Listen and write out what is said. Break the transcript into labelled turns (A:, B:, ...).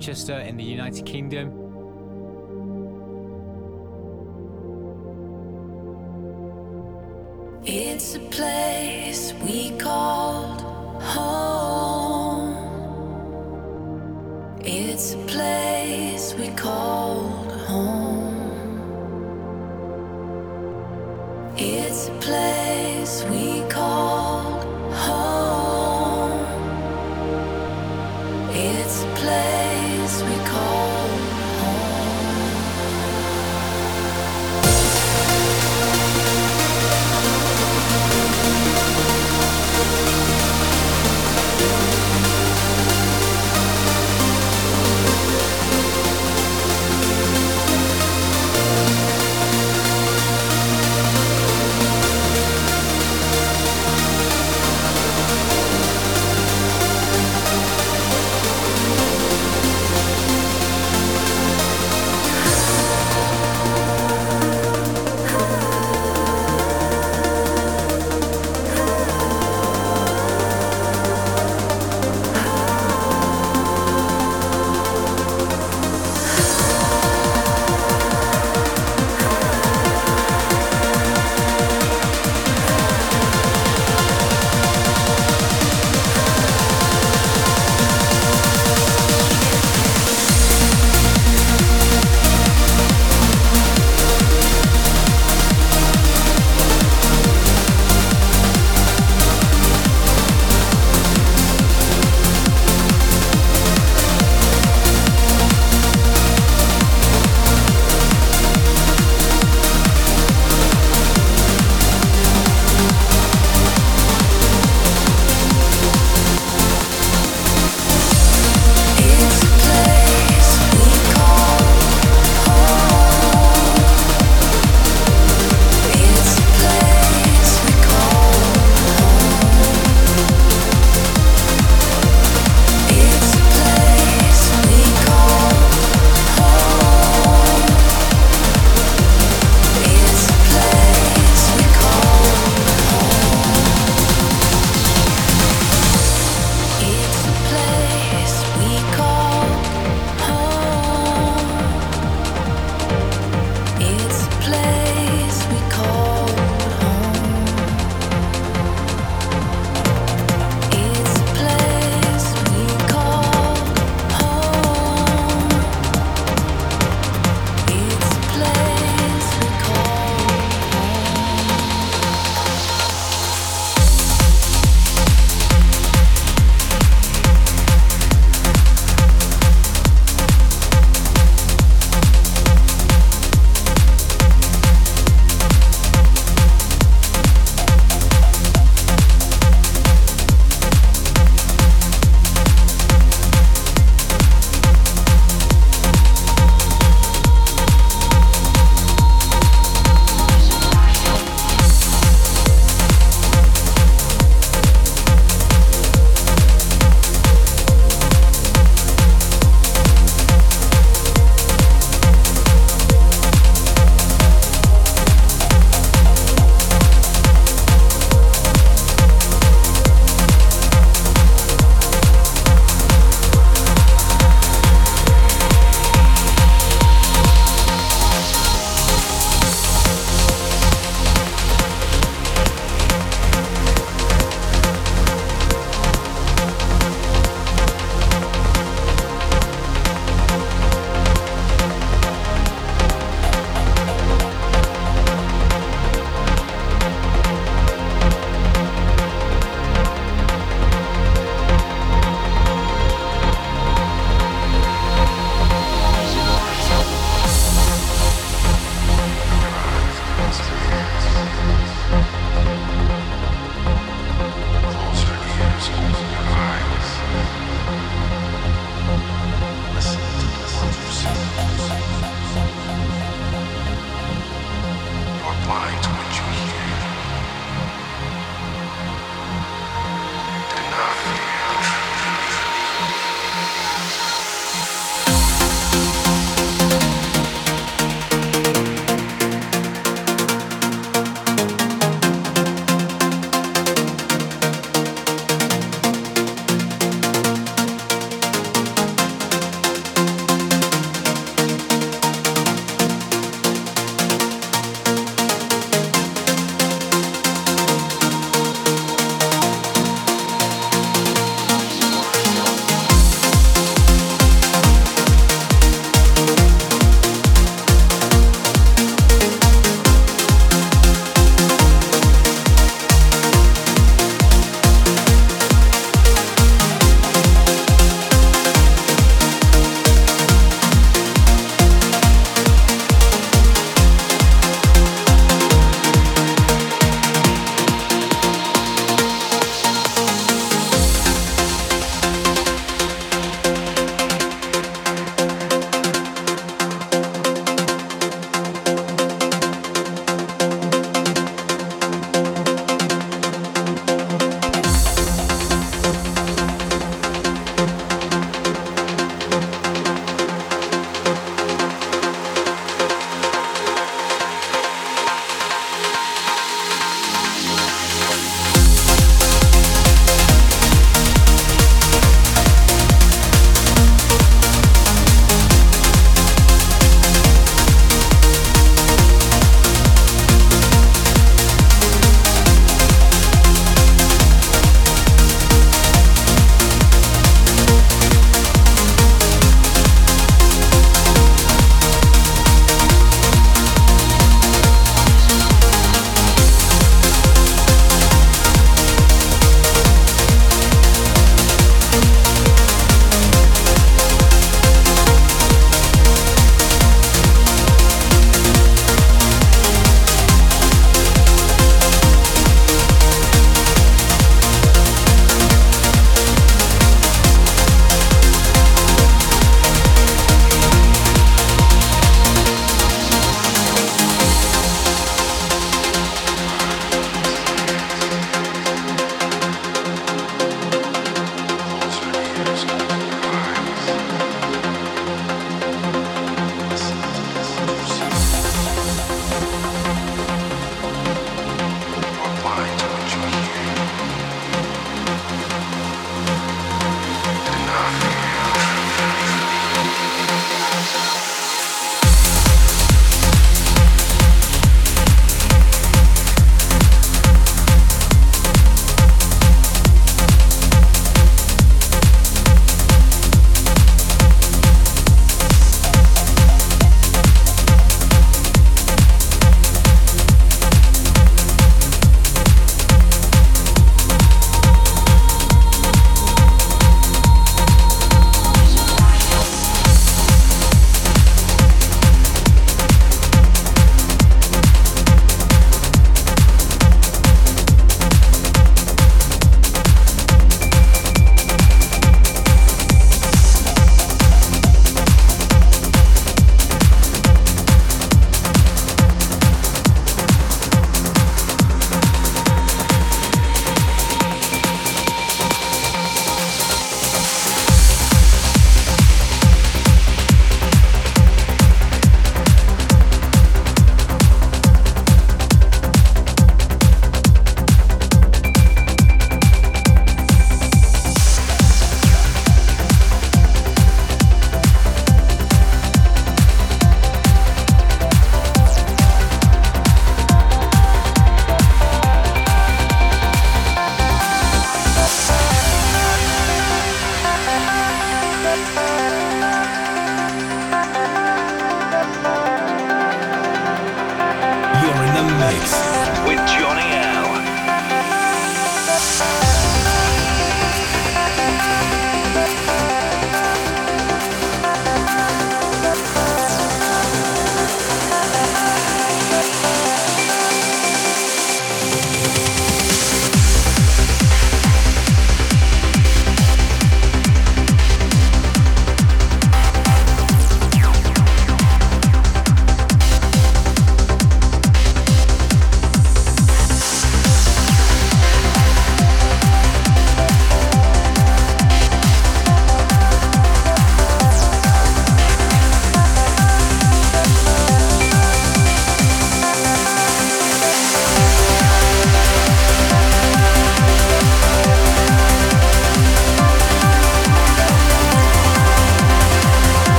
A: Manchester in the United Kingdom.
B: It's a place we called home. It's a place we called home. It's a place